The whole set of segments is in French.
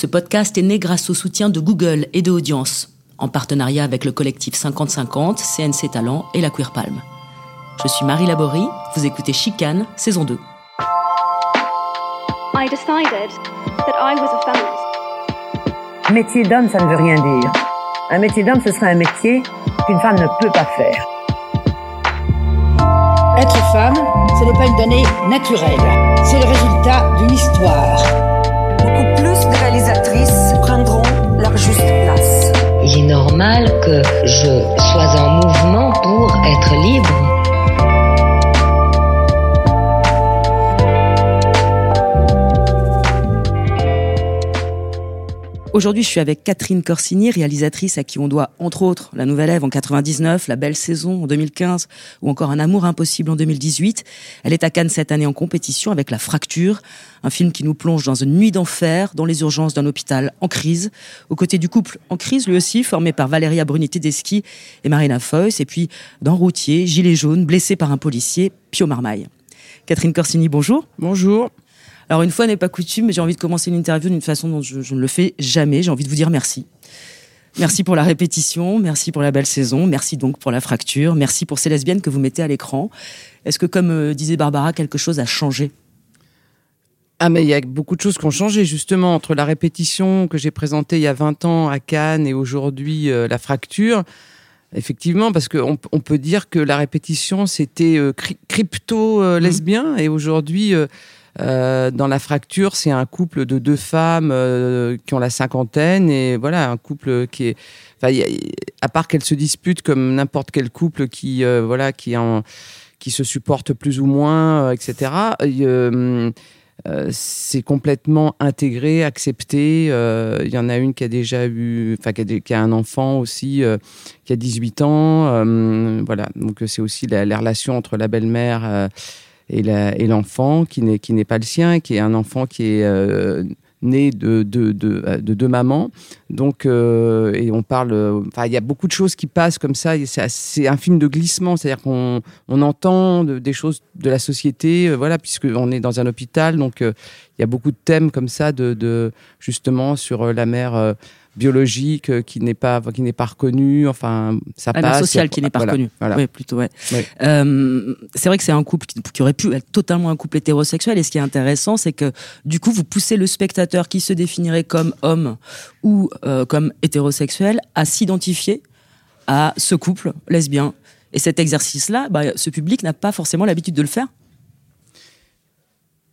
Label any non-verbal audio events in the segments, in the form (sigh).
Ce podcast est né grâce au soutien de Google et de Audience, en partenariat avec le collectif 50-50, CNC Talent et la Queer Palm. Je suis Marie Laborie, vous écoutez Chicane, saison 2. I decided that I was a feminist. Métier d'homme, ça ne veut rien dire. Un métier d'homme, ce serait un métier qu'une femme ne peut pas faire. Être femme, ce n'est pas une donnée naturelle. C'est le résultat d'une histoire. Beaucoup plus que je sois en mouvement pour être libre. Aujourd'hui, je suis avec Catherine Corsini, réalisatrice à qui on doit, entre autres, La Nouvelle Ève en 99, La Belle Saison en 2015 ou encore Un Amour Impossible en 2018. Elle est à Cannes cette année en compétition avec La Fracture, un film qui nous plonge dans une nuit d'enfer dans les urgences d'un hôpital en crise, aux côtés du couple en crise lui aussi, formé par Valéria Bruni-Tedeschi et Marina Foïs, et puis dans Routier, Gilet jaune, blessé par un policier, Pio Marmaille. Catherine Corsini, bonjour. Bonjour. Alors une fois n'est pas coutume, mais j'ai envie de commencer une interview d'une façon dont je, je, ne le fais jamais. J'ai envie de vous dire merci. Merci pour la répétition, merci pour la belle saison, merci donc pour la fracture, merci pour ces lesbiennes que vous mettez à l'écran. Est-ce que, comme euh, disait Barbara, quelque chose a changé? Ah mais il y a beaucoup de choses qui ont changé justement entre la répétition que j'ai présentée il y a 20 ans à Cannes et aujourd'hui euh, la fracture. Effectivement, parce qu'on on peut dire que la répétition c'était euh, crypto euh, lesbien mmh. et aujourd'hui euh, dans la fracture, c'est un couple de deux femmes euh, qui ont la cinquantaine et voilà un couple qui est, à part qu'elles se disputent comme n'importe quel couple qui euh, voilà qui en qui se supporte plus ou moins, etc. C'est complètement intégré, accepté. Il y en a une qui a déjà eu, enfin qui, a un enfant aussi, qui a 18 ans. voilà, donc c'est aussi la, la, relation entre la belle-mère et l'enfant qui n'est qui n'est pas le sien, qui est un enfant qui est euh, né de de, de, de deux mamans. Donc euh, et on parle, enfin il y a beaucoup de choses qui passent comme ça. C'est un film de glissement, c'est-à-dire qu'on on entend de, des choses de la société, euh, voilà, puisque on est dans un hôpital, donc euh, il y a beaucoup de thèmes comme ça de, justement sur la mère euh, biologique euh, qui n'est pas qui n'est pas reconnu enfin ça la passe sociale qui n'est pas voilà, oui plutôt ouais, Oui. Euh, c'est vrai que c'est un couple qui, qui, aurait pu être totalement un couple hétérosexuel et ce qui est intéressant c'est que du coup vous poussez le spectateur qui se définirait comme homme ou euh, comme hétérosexuel à s'identifier à ce couple lesbien. Et cet exercice là bah, ce public n'a pas forcément l'habitude de le faire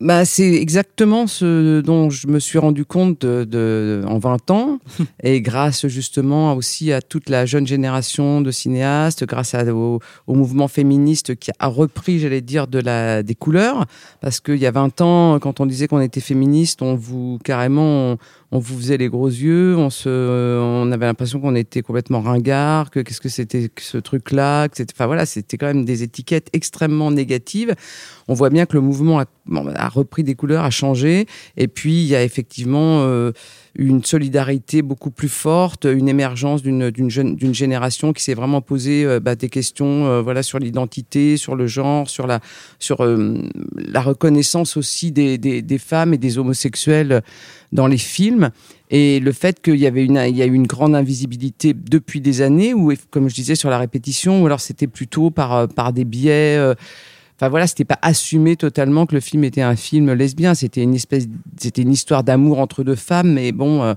bah, c'est exactement ce dont je me suis rendu compte de, de, en 20 ans, (laughs) et grâce justement aussi à toute la jeune génération de cinéastes, grâce à, au, au, mouvement féministe qui a repris, j'allais dire, de la, des couleurs, parce qu'il y a 20 ans, quand on disait qu'on était féministe, on vous carrément... On, on vous faisait les gros yeux, on se, on avait l'impression qu'on était complètement ringard, que qu'est-ce que c'était que ce truc-là, que c'était, enfin voilà, c'était quand même des étiquettes extrêmement négatives. On voit bien que le mouvement a repris des couleurs, a changé, et puis il y a effectivement euh, une solidarité beaucoup plus forte, une émergence d'une jeune d'une génération qui s'est vraiment posé euh, bah, des questions, euh, voilà, sur l'identité, sur le genre, sur la sur euh, la reconnaissance aussi des, des, des femmes et des homosexuels dans les films. Et le fait qu'il y avait une il y a eu une grande invisibilité depuis des années ou comme je disais sur la répétition ou alors c'était plutôt par par des biais Enfin voilà, c'était pas assumé totalement que le film était un film lesbien. C'était une espèce, c'était une histoire d'amour entre deux femmes, mais bon, euh,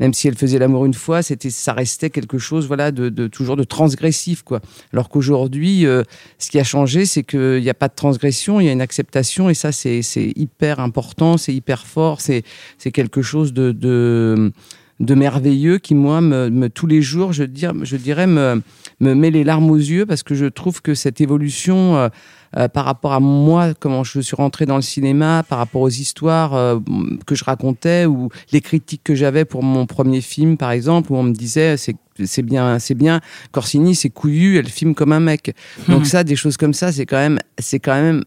même si elle faisait l'amour une fois, c'était, ça restait quelque chose, voilà, de, de toujours de transgressif, quoi. Alors qu'aujourd'hui, euh, ce qui a changé, c'est qu'il n'y a pas de transgression, il y a une acceptation, et ça, c'est, c'est hyper important, c'est hyper fort, c'est, c'est quelque chose de, de de merveilleux qui moi me, me tous les jours je, dire, je dirais me, me met les larmes aux yeux parce que je trouve que cette évolution euh, euh, par rapport à moi comment je suis rentré dans le cinéma par rapport aux histoires euh, que je racontais ou les critiques que j'avais pour mon premier film par exemple où on me disait c'est c'est bien c'est bien Corsini c'est couillu elle filme comme un mec donc mmh. ça des choses comme ça c'est quand même c'est quand même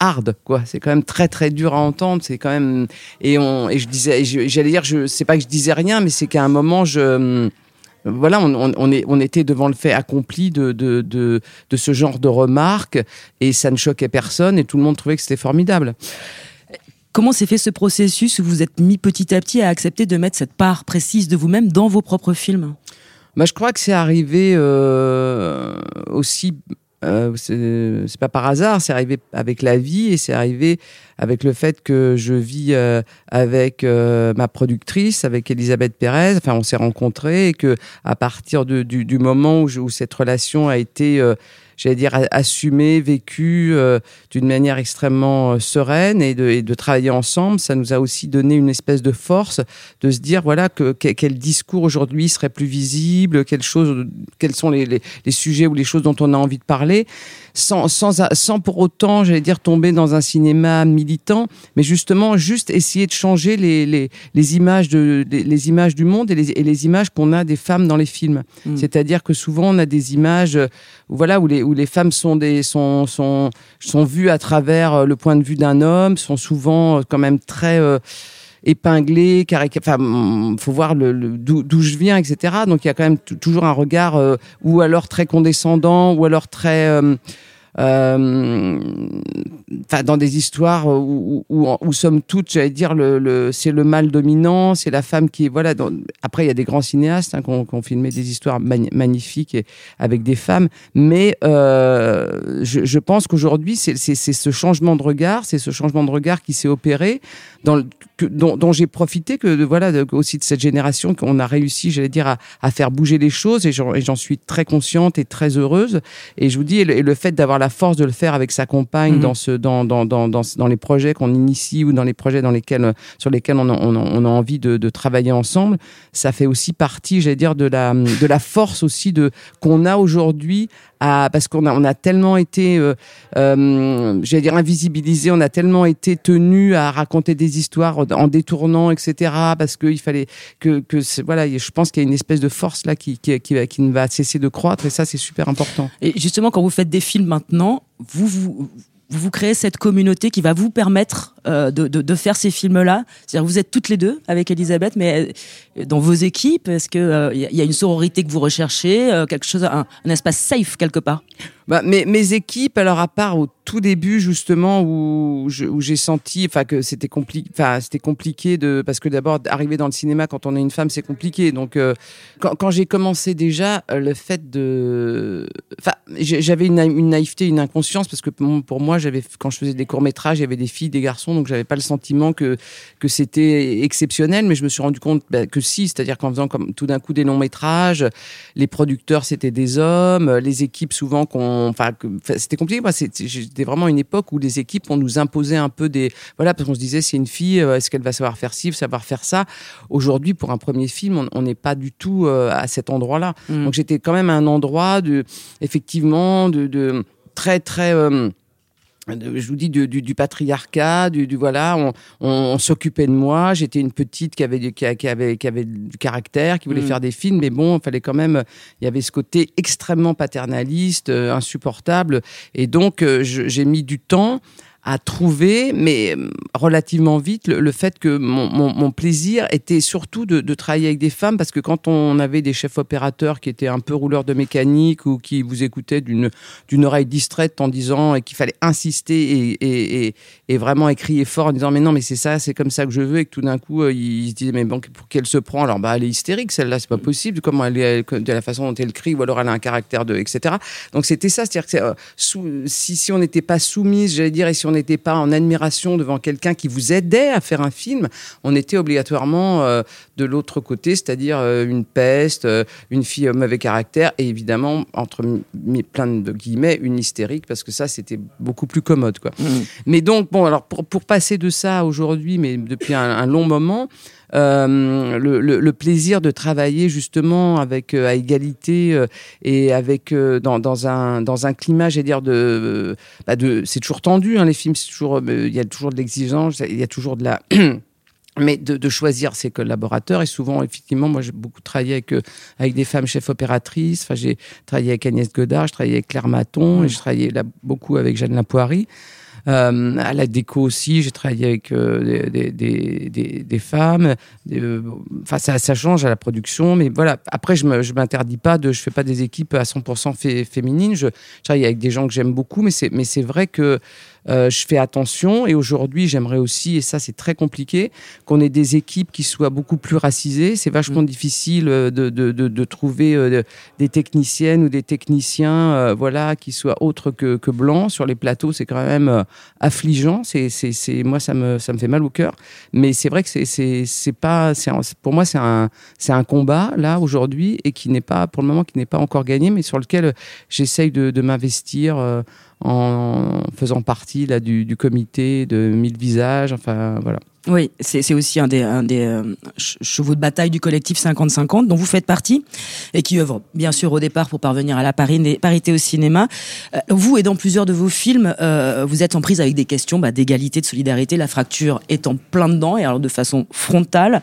hard quoi. C'est quand même très très dur à entendre. C'est quand même et on et je disais j'allais dire je sais pas que je disais rien mais c'est qu'à un moment je voilà, on, on, est, on était devant le fait accompli de, de, de, de, ce genre de remarques et ça ne choquait personne et tout le monde trouvait que c'était formidable. comment s'est fait ce processus où vous êtes mis petit à petit à accepter de mettre cette part précise de vous-même dans vos propres films? Bah, je crois que c'est arrivé euh, aussi euh, c'est pas par hasard, c'est arrivé avec la vie et c'est arrivé avec le fait que je vis euh, avec euh, ma productrice, avec Elisabeth Pérez. Enfin, on s'est rencontrés et que à partir de, du, du, moment où, je, où, cette relation a été euh, j'allais dire, assumé, vécu euh, d'une manière extrêmement euh, sereine et de, et de, travailler ensemble. Ça nous a aussi donné une espèce de force de se dire, voilà, que, quel discours aujourd'hui serait plus visible, quelles, choses, quels sont les, les, les, sujets ou les choses dont on a envie de parler, sans, sans, sans pour autant, j'allais dire, tomber dans un cinéma militant, mais justement, juste essayer de changer les, les, les images, de, les, les, images du monde et les, et les images qu'on a des femmes dans les films. Mmh. C'est-à-dire que souvent, on a des images, voilà, où les, où les femmes sont des sont sont sont vues à travers euh, le point de vue d'un homme, sont souvent euh, quand même très euh, épinglées, Enfin, mm, faut voir le, d'où je viens, etc. Donc il y a quand même toujours un regard ou alors très condescendant, ou alors très enfin dans des histoires où, où, où, somme toute, j'allais dire, le, le c'est le mal dominant, c'est la femme qui voilà. Après, il y a des grands cinéastes hein, qui, ont, qui, ont, filmé des histoires magnifiques et, avec des femmes, mais euh, je, je, pense qu'aujourd'hui, c'est ce changement de regard, c'est ce changement de regard qui s'est opéré dans le, que, dont, dont j'ai profité que voilà de, aussi de cette génération qu'on a réussi, j'allais dire, à, à, faire bouger les choses et j'en suis très consciente et très heureuse. Et je vous dis, et le, et le fait d'avoir la force de le faire avec sa compagne mmh. dans ce dans dans dans dans, dans les projets qu'on initie ou dans les projets dans lesquels sur lesquels on a, on a, on a envie de, de, travailler ensemble, ça fait aussi partie, j'allais dire, de la de la force aussi de qu'on a aujourd'hui à, parce qu'on a, on a tellement été, euh, euh, j'allais dire, invisibilisé, on a tellement été tenu à raconter des histoires en détournant, etc. Parce qu'il fallait que, que voilà, je pense qu'il y a une espèce de force là qui, qui, qui, qui ne va cesser de croître et ça, c'est super important. Et justement, quand vous faites des films maintenant, vous, vous, vous créez cette communauté qui va vous permettre euh, de, de, de, faire ces films-là. C'est-à-dire vous êtes toutes les deux avec Elisabeth, mais euh, dans vos équipes, est-ce qu'il euh, y, y, a une sororité que vous recherchez, euh, quelque chose, un, un, espace safe quelque part? Bah, mes, mes, équipes, alors à part au tout début justement où, où j'ai senti, enfin que c'était compliqué, enfin c'était compliqué de parce que d'abord arriver dans le cinéma quand on est une femme c'est compliqué. Donc euh, quand, quand j'ai commencé déjà, le fait de, enfin j'avais une, une, naïveté, une inconscience parce que pour moi j'avais quand je faisais des courts métrages, il y avait des filles, des garçons, donc j'avais pas le sentiment que que c'était exceptionnel, mais je me suis rendu compte bah, que si, c'est-à-dire qu'en faisant comme tout d'un coup des longs métrages, les producteurs c'était des hommes, les équipes souvent qu'on enfin, c'était compliqué. Moi, c'était vraiment une époque où les équipes, on nous imposait un peu des, voilà, parce qu'on se disait, c'est une fille, euh, est-ce qu'elle va savoir faire ci, savoir faire ça? Aujourd'hui, pour un premier film, on n'est pas du tout euh, à cet endroit-là. Mmh. Donc, j'étais quand même à un endroit de, effectivement, de, de très, très, euh, je vous dis du, du, du patriarcat, du, du, voilà, on, on, on s'occupait de moi. J'étais une petite qui avait, qui, qui, avait, qui avait du caractère, qui voulait mmh. faire des films, mais bon, il fallait quand même. Il y avait ce côté extrêmement paternaliste, euh, insupportable, et donc euh, j'ai mis du temps à trouver, mais relativement vite, le, le fait que mon, mon, mon, plaisir était surtout de, de, travailler avec des femmes, parce que quand on avait des chefs opérateurs qui étaient un peu rouleurs de mécanique ou qui vous écoutaient d'une d'une oreille distraite en disant et qu'il fallait insister et, et, et, et, vraiment écrire fort en disant mais non mais c'est ça, c'est comme ça que je veux, et que tout d'un coup euh, ils se disaient mais bon pour qu'elle se prend, alors bah elle est hystérique celle-là, c'est pas possible, comment elle est de la façon dont elle crie ou alors elle a un caractère de etc. Donc c'était ça, c'est-à-dire que euh, sous, si si on n'était pas soumise, j'allais dire, et si on n'était pas en admiration devant quelqu'un qui vous aidait à faire un film, on était obligatoirement euh, de l'autre côté, c'est-à-dire euh, une peste, euh, une fille mauvais caractère, et évidemment, entre plein de guillemets, une hystérique, parce que ça, c'était beaucoup plus commode. Quoi. Mmh. Mais donc, bon, alors pour, pour passer de ça aujourd'hui, mais depuis un, un long moment, euh, le, le, le, plaisir de travailler justement avec euh, à égalité euh, et avec euh, dans, dans, un dans un climat, j'ai dire de, bah de c'est toujours tendu hein, les films, c'est toujours il y a toujours de l'exigence, il y a toujours de la (clears throat) mais de, de, choisir ses collaborateurs et souvent effectivement moi j'ai beaucoup travaillé avec avec des femmes chefs opératrices enfin j'ai travaillé avec Agnès Godard je travaillais avec Claire Maton mmh. et je travaillais là beaucoup avec Jeanne Lapoirie euh, à la déco aussi, j'ai travaillé avec euh, des, femmes. Euh, enfin, ça, change à la production, mais voilà. Après, je je m'interdis pas de, je fais pas des équipes à 100% fé, féminines. Je, je, travaille avec des gens que j'aime beaucoup, mais c'est vrai que euh, je fais attention. Et aujourd'hui, j'aimerais aussi, et ça c'est très compliqué, qu'on ait des équipes qui soient beaucoup plus racisées. C'est vachement difficile euh, de, de, de, de trouver euh, des techniciennes ou des techniciens, euh, voilà, qui soient autres que, que blancs sur les plateaux. C'est quand même affligeant. C'est, c'est, c'est, moi, ça me, ça me fait mal au cœur. Mais c'est vrai que c'est, c'est, c'est pas, c'est un- pour moi, c'est un, c'est un combat là aujourd'hui et qui n'est pas, pour le moment, qui n'est pas encore gagné, mais sur lequel j'essaye de, de m'investir. En faisant partie là du, du comité de 1000 visages, enfin voilà. Oui, c'est aussi un des, un des euh, ch- chevaux de bataille du collectif 50-50 dont vous faites partie et qui œuvre bien sûr au départ pour parvenir à la pari- parité au cinéma. Euh, vous et dans plusieurs de vos films, euh, vous êtes en prise avec des questions bah, d'égalité, de solidarité, la fracture est en plein dedans et alors de façon frontale.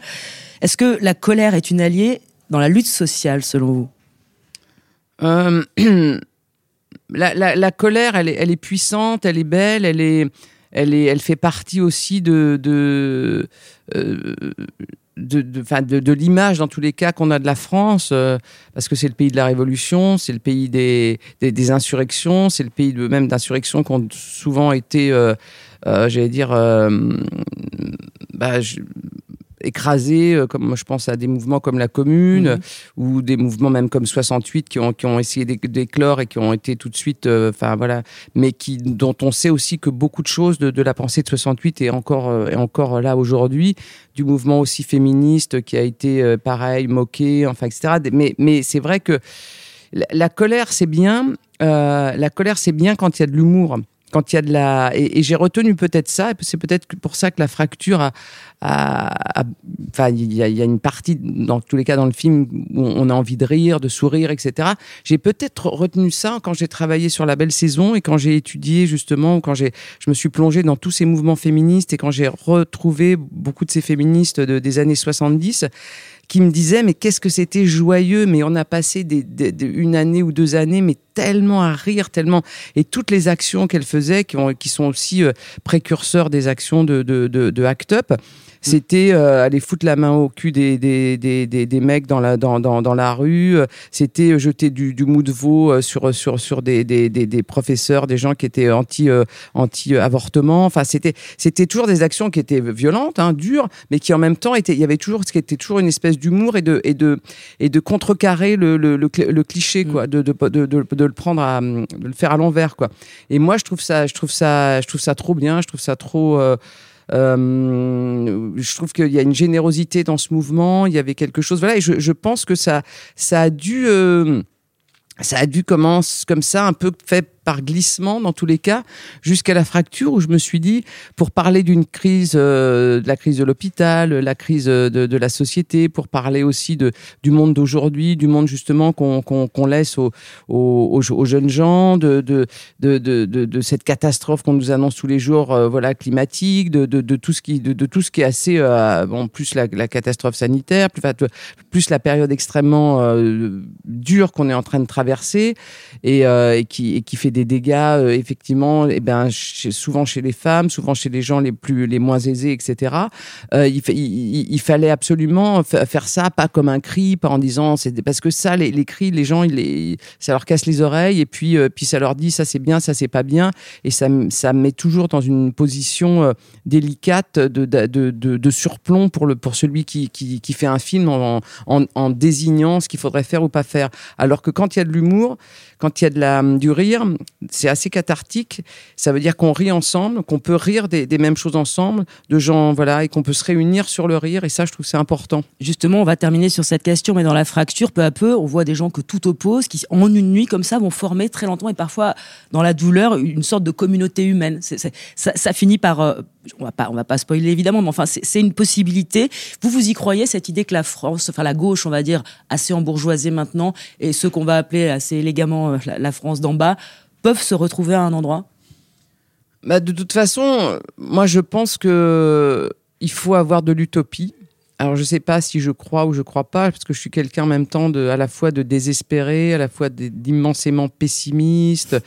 Est-ce que la colère est une alliée dans la lutte sociale selon vous? (clears throat) la, colère, elle est, puissante, elle est belle, elle est, elle est, elle fait partie aussi de de euh, de, l'image dans tous les cas qu'on a de la France, euh, parce que c'est le pays de la révolution, c'est le pays des, des, insurrections, c'est le pays de, même d'insurrections qui ont souvent été, euh, j'allais dire, bah, je- écrasés, euh, comme je pense à des mouvements comme la Commune, Mhm. ou des mouvements même comme 68 qui ont, qui ont essayé d'éc- d'éclore et qui ont été tout de suite, euh, enfin voilà, mais qui, dont on sait aussi que beaucoup de choses de, de la pensée de 68 est encore, euh, est encore là aujourd'hui, du mouvement aussi féministe qui a été pareil, moqué, enfin etc. Mais, mais c'est vrai que la, la colère c'est bien, euh, la colère c'est bien quand il y a de l'humour. Quand il y a de la et, j'ai retenu peut-être ça, c'est peut-être pour ça que la fracture a, enfin il y y a une partie dans tous les cas dans le film où on a envie de rire, de sourire, etc. J'ai peut-être retenu ça quand j'ai travaillé sur la belle saison et quand j'ai étudié justement, quand j'ai je me suis plongé dans tous ces mouvements féministes et quand j'ai retrouvé beaucoup de ces féministes de- des années 70 qui me disaient mais qu'est-ce que c'était joyeux mais on a passé des- des- une année ou deux années mais tellement à rire tellement et toutes les actions qu'elle faisait qui, ont, qui sont aussi euh, précurseurs des actions de, de, de, de Act Up c'était euh, aller foutre la main au cul des, des, des, des, des mecs dans la, dans, dans, dans la rue. euh, C'était euh, jeter du, du mou de veau euh, sur, sur, sur des, des, des, des professeurs, des gens qui étaient anti, euh, anti-avortement. Enfin, c'était, c'était toujours des actions qui étaient violentes, hein, dures, mais qui en même temps étaient, il y avait toujours, ce qui était toujours une espèce d'humour et de, et de, et de contrecarrer le, le, le, cl- le cliché, quoi, de, de, de, de, de le prendre à, de le faire à l'envers, quoi. Et moi, je trouve ça, je trouve ça, je trouve ça trop bien, je trouve ça trop, euh, euh, je trouve qu'il y a une générosité dans ce mouvement. Il y avait quelque chose. Voilà, et je, je pense que ça, ça a dû, euh, ça a dû commencer comme ça, un peu fait par glissement dans tous les cas, jusqu'à la fracture où je me suis dit, pour parler d'une crise, euh, de la crise de l'hôpital, la crise de, de la société, pour parler aussi de, du monde d'aujourd'hui, du monde justement qu'on qu'on qu'on laisse aux, aux, aux, jeunes gens, de, de, de, de, cette catastrophe qu'on nous annonce tous les jours, euh, voilà, climatique, de, de, tout ce qui, de, tout ce qui est assez, euh, bon, plus la, la catastrophe sanitaire, plus, plus la période extrêmement euh, dure qu'on est en train de traverser et, euh, et qui, et qui fait des dégâts euh, effectivement et ben chez- souvent chez les femmes souvent chez les gens les plus les moins aisés etc euh, il, il, fallait absolument fa- faire ça pas comme un cri pas en disant c'est parce que ça les, les cris les gens ils les, ça leur casse les oreilles et puis euh, puis ça leur dit ça c'est bien ça c'est pas bien. Et ça ça met toujours dans une position délicate de, de, de, de- surplomb pour le pour celui qui, qui, qui fait un film en, en, en désignant ce qu'il faudrait faire ou pas faire. Alors que quand il y a de l'humour quand il y a de la, du rire, c'est assez cathartique. Ça veut dire qu'on rit ensemble, qu'on peut rire des, mêmes choses ensemble, de gens, voilà, et qu'on peut se réunir sur le rire. Et ça, je trouve c'est important. Justement, on va terminer sur cette question, mais dans la fracture, peu à peu, on voit des gens que tout oppose, qui en une nuit comme ça vont former très lentement et parfois dans la douleur une sorte de communauté humaine. Ça, finit par, euh, on va pas, on va pas spoiler évidemment, mais enfin c'est une possibilité. Vous vous y croyez cette idée que la France, enfin la gauche, on va dire assez embourgeoisée maintenant, et ceux qu'on va appeler assez élégamment euh, la France d'en bas, peuvent se retrouver à un endroit Bah, de toute façon, moi, je pense que il faut avoir de l'utopie. Alors, je sais pas si je crois ou je crois pas, parce que je suis quelqu'un en même temps de, à la fois de désespéré, à la fois d'immensément pessimiste,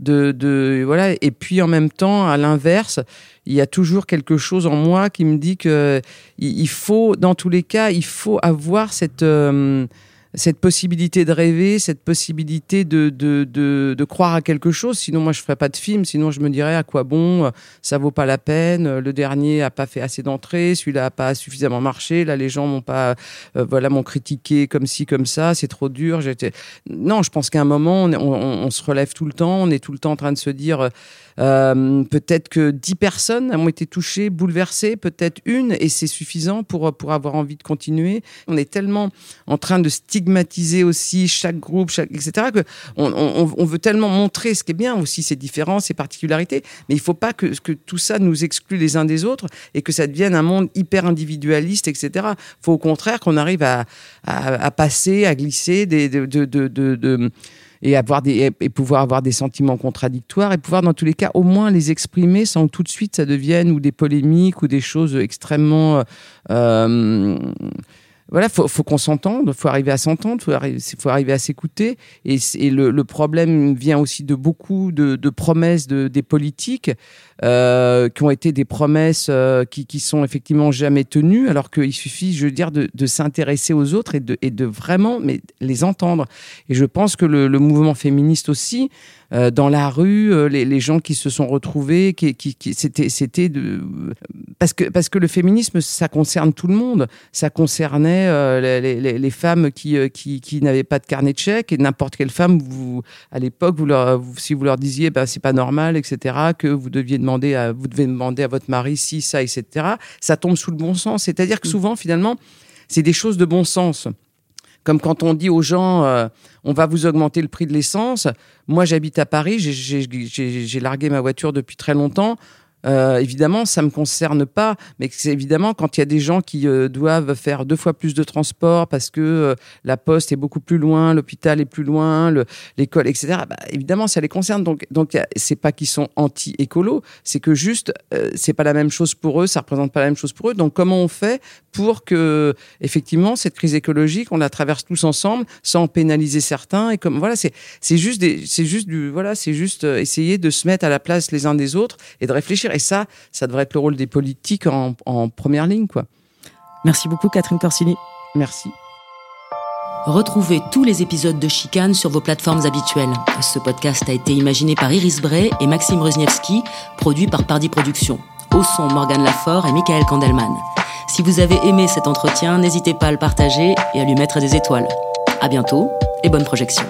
de, voilà. Et puis, en même temps, à l'inverse, il y a toujours quelque chose en moi qui me dit que il faut, dans tous les cas, il faut avoir cette, euh, cette possibilité de rêver, cette possibilité de, de, de, de croire à quelque chose. Sinon, moi, je ferais pas de film. Sinon, je me dirais à quoi bon, ça vaut pas la peine. Le dernier a pas fait assez d'entrées, celui-là a pas suffisamment marché. Là, les gens m'ont pas, euh, voilà, m'ont critiqué comme ci, comme ça. C'est trop dur. J'étais. Non, je pense qu'à un moment, on, se relève tout le temps. On est tout le temps en train de se dire. Euh, peut-être que dix personnes ont été touchées, bouleversées, peut-être une, et c'est suffisant pour, pour avoir envie de continuer. On est tellement en train de stigmatiser aussi chaque groupe, etc., on, veut tellement montrer ce qui est bien aussi, ces différences, ces particularités, mais il faut pas que, tout ça nous exclue les uns des autres et que ça devienne un monde hyper individualiste, etc. Il faut au contraire qu'on arrive à, passer, à glisser et avoir et pouvoir avoir des sentiments contradictoires et pouvoir dans tous les cas au moins les exprimer sans que tout de suite ça devienne ou des polémiques ou des choses extrêmement euh, voilà, faut, faut qu'on s'entende, faut arriver à s'entendre, faut, faut arriver à s'écouter. Et, et le, le, problème vient aussi de beaucoup de, de promesses de, des politiques euh, qui ont été des promesses euh, qui, qui sont effectivement jamais tenues, alors qu'il suffit, je veux dire, de, s'intéresser aux autres et de, et de vraiment mais, les entendre. Et je pense que le, mouvement féministe aussi, euh, dans la rue, les, les, gens qui se sont retrouvés, qui, qui, c'était, de parce que parce que le féminisme, ça concerne tout le monde. Ça concernait les, les, femmes qui qui, qui n'avaient pas de carnet de chèques et n'importe quelle femme, vous à l'époque, vous si vous leur disiez, bah c'est pas normal, etc., que vous deviez demander à vous devez demander à votre mari si ça, etc. Ça tombe sous le bon sens. C'est-à-dire que souvent, finalement, c'est des choses de bon sens. Comme quand on dit aux gens, euh, on va vous augmenter le prix de l'essence. Moi, j'habite à Paris, j'ai largué ma voiture depuis très longtemps. Euh, évidemment, ça me concerne pas, mais c'est évidemment quand il y a des gens qui euh, doivent faire deux fois plus de transport parce que euh, la poste est beaucoup plus loin, l'hôpital est plus loin, l'école, etc. Bah, évidemment, ça les concerne. Donc, donc c'est pas qu'ils sont anti-écolo, c'est que juste euh, c'est pas la même chose pour eux, ça représente pas la même chose pour eux. Donc, comment on fait pour que effectivement cette crise écologique, on la traverse tous ensemble sans pénaliser certains et comme voilà, c'est c'est juste c'est juste du voilà, c'est juste essayer de se mettre à la place les uns des autres et de réfléchir. Et ça, ça devrait être le rôle des politiques en, en première ligne, quoi. Merci beaucoup, Catherine Corsini. Merci. Retrouvez tous les épisodes de Chicane sur vos plateformes habituelles. Ce podcast a été imaginé par Iris Bray et Maxime Rosniewski, produit par Pardi Productions. Au son, Morgane Lafort et Michael Kandelman. Si vous avez aimé cet entretien, n'hésitez pas à le partager et à lui mettre des étoiles. À bientôt et bonne projection.